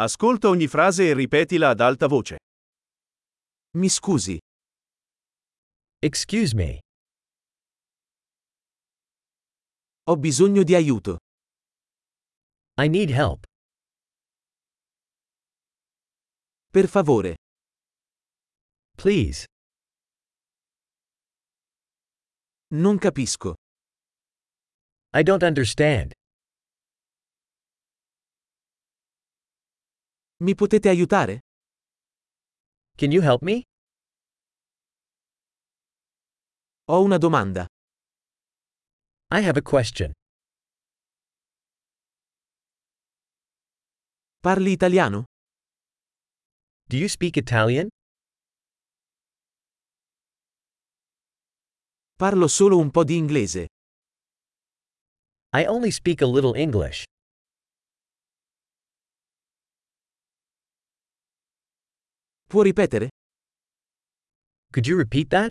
Ascolta ogni frase e ripetila ad alta voce. Mi scusi, Excuse me. ho bisogno di aiuto. I need help. Per favore, Please. non capisco. I don't understand. Mi potete aiutare? Can you help me? Ho una domanda. I have a question. Parli italiano? Do you speak Italian? Parlo solo un po' di inglese. I only speak a little English. Può ripetere? Could you repeat that?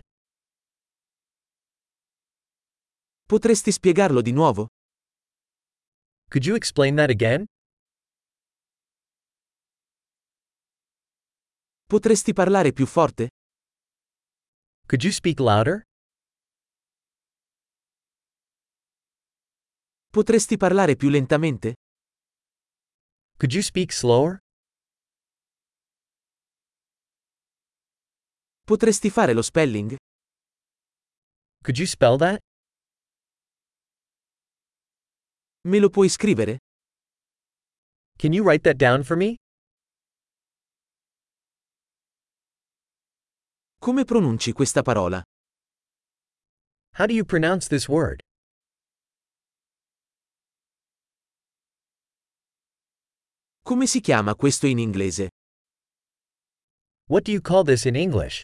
Potresti spiegarlo di nuovo? Could you explain that again? Potresti parlare più forte? Could you speak louder? Potresti parlare più lentamente? Could you speak slower? Potresti fare lo spelling? Could you spell that? Me lo puoi scrivere? Can you write that down for me? Come pronunci questa parola? How do you pronounce this word? Come si chiama questo in inglese? What do you call this in English?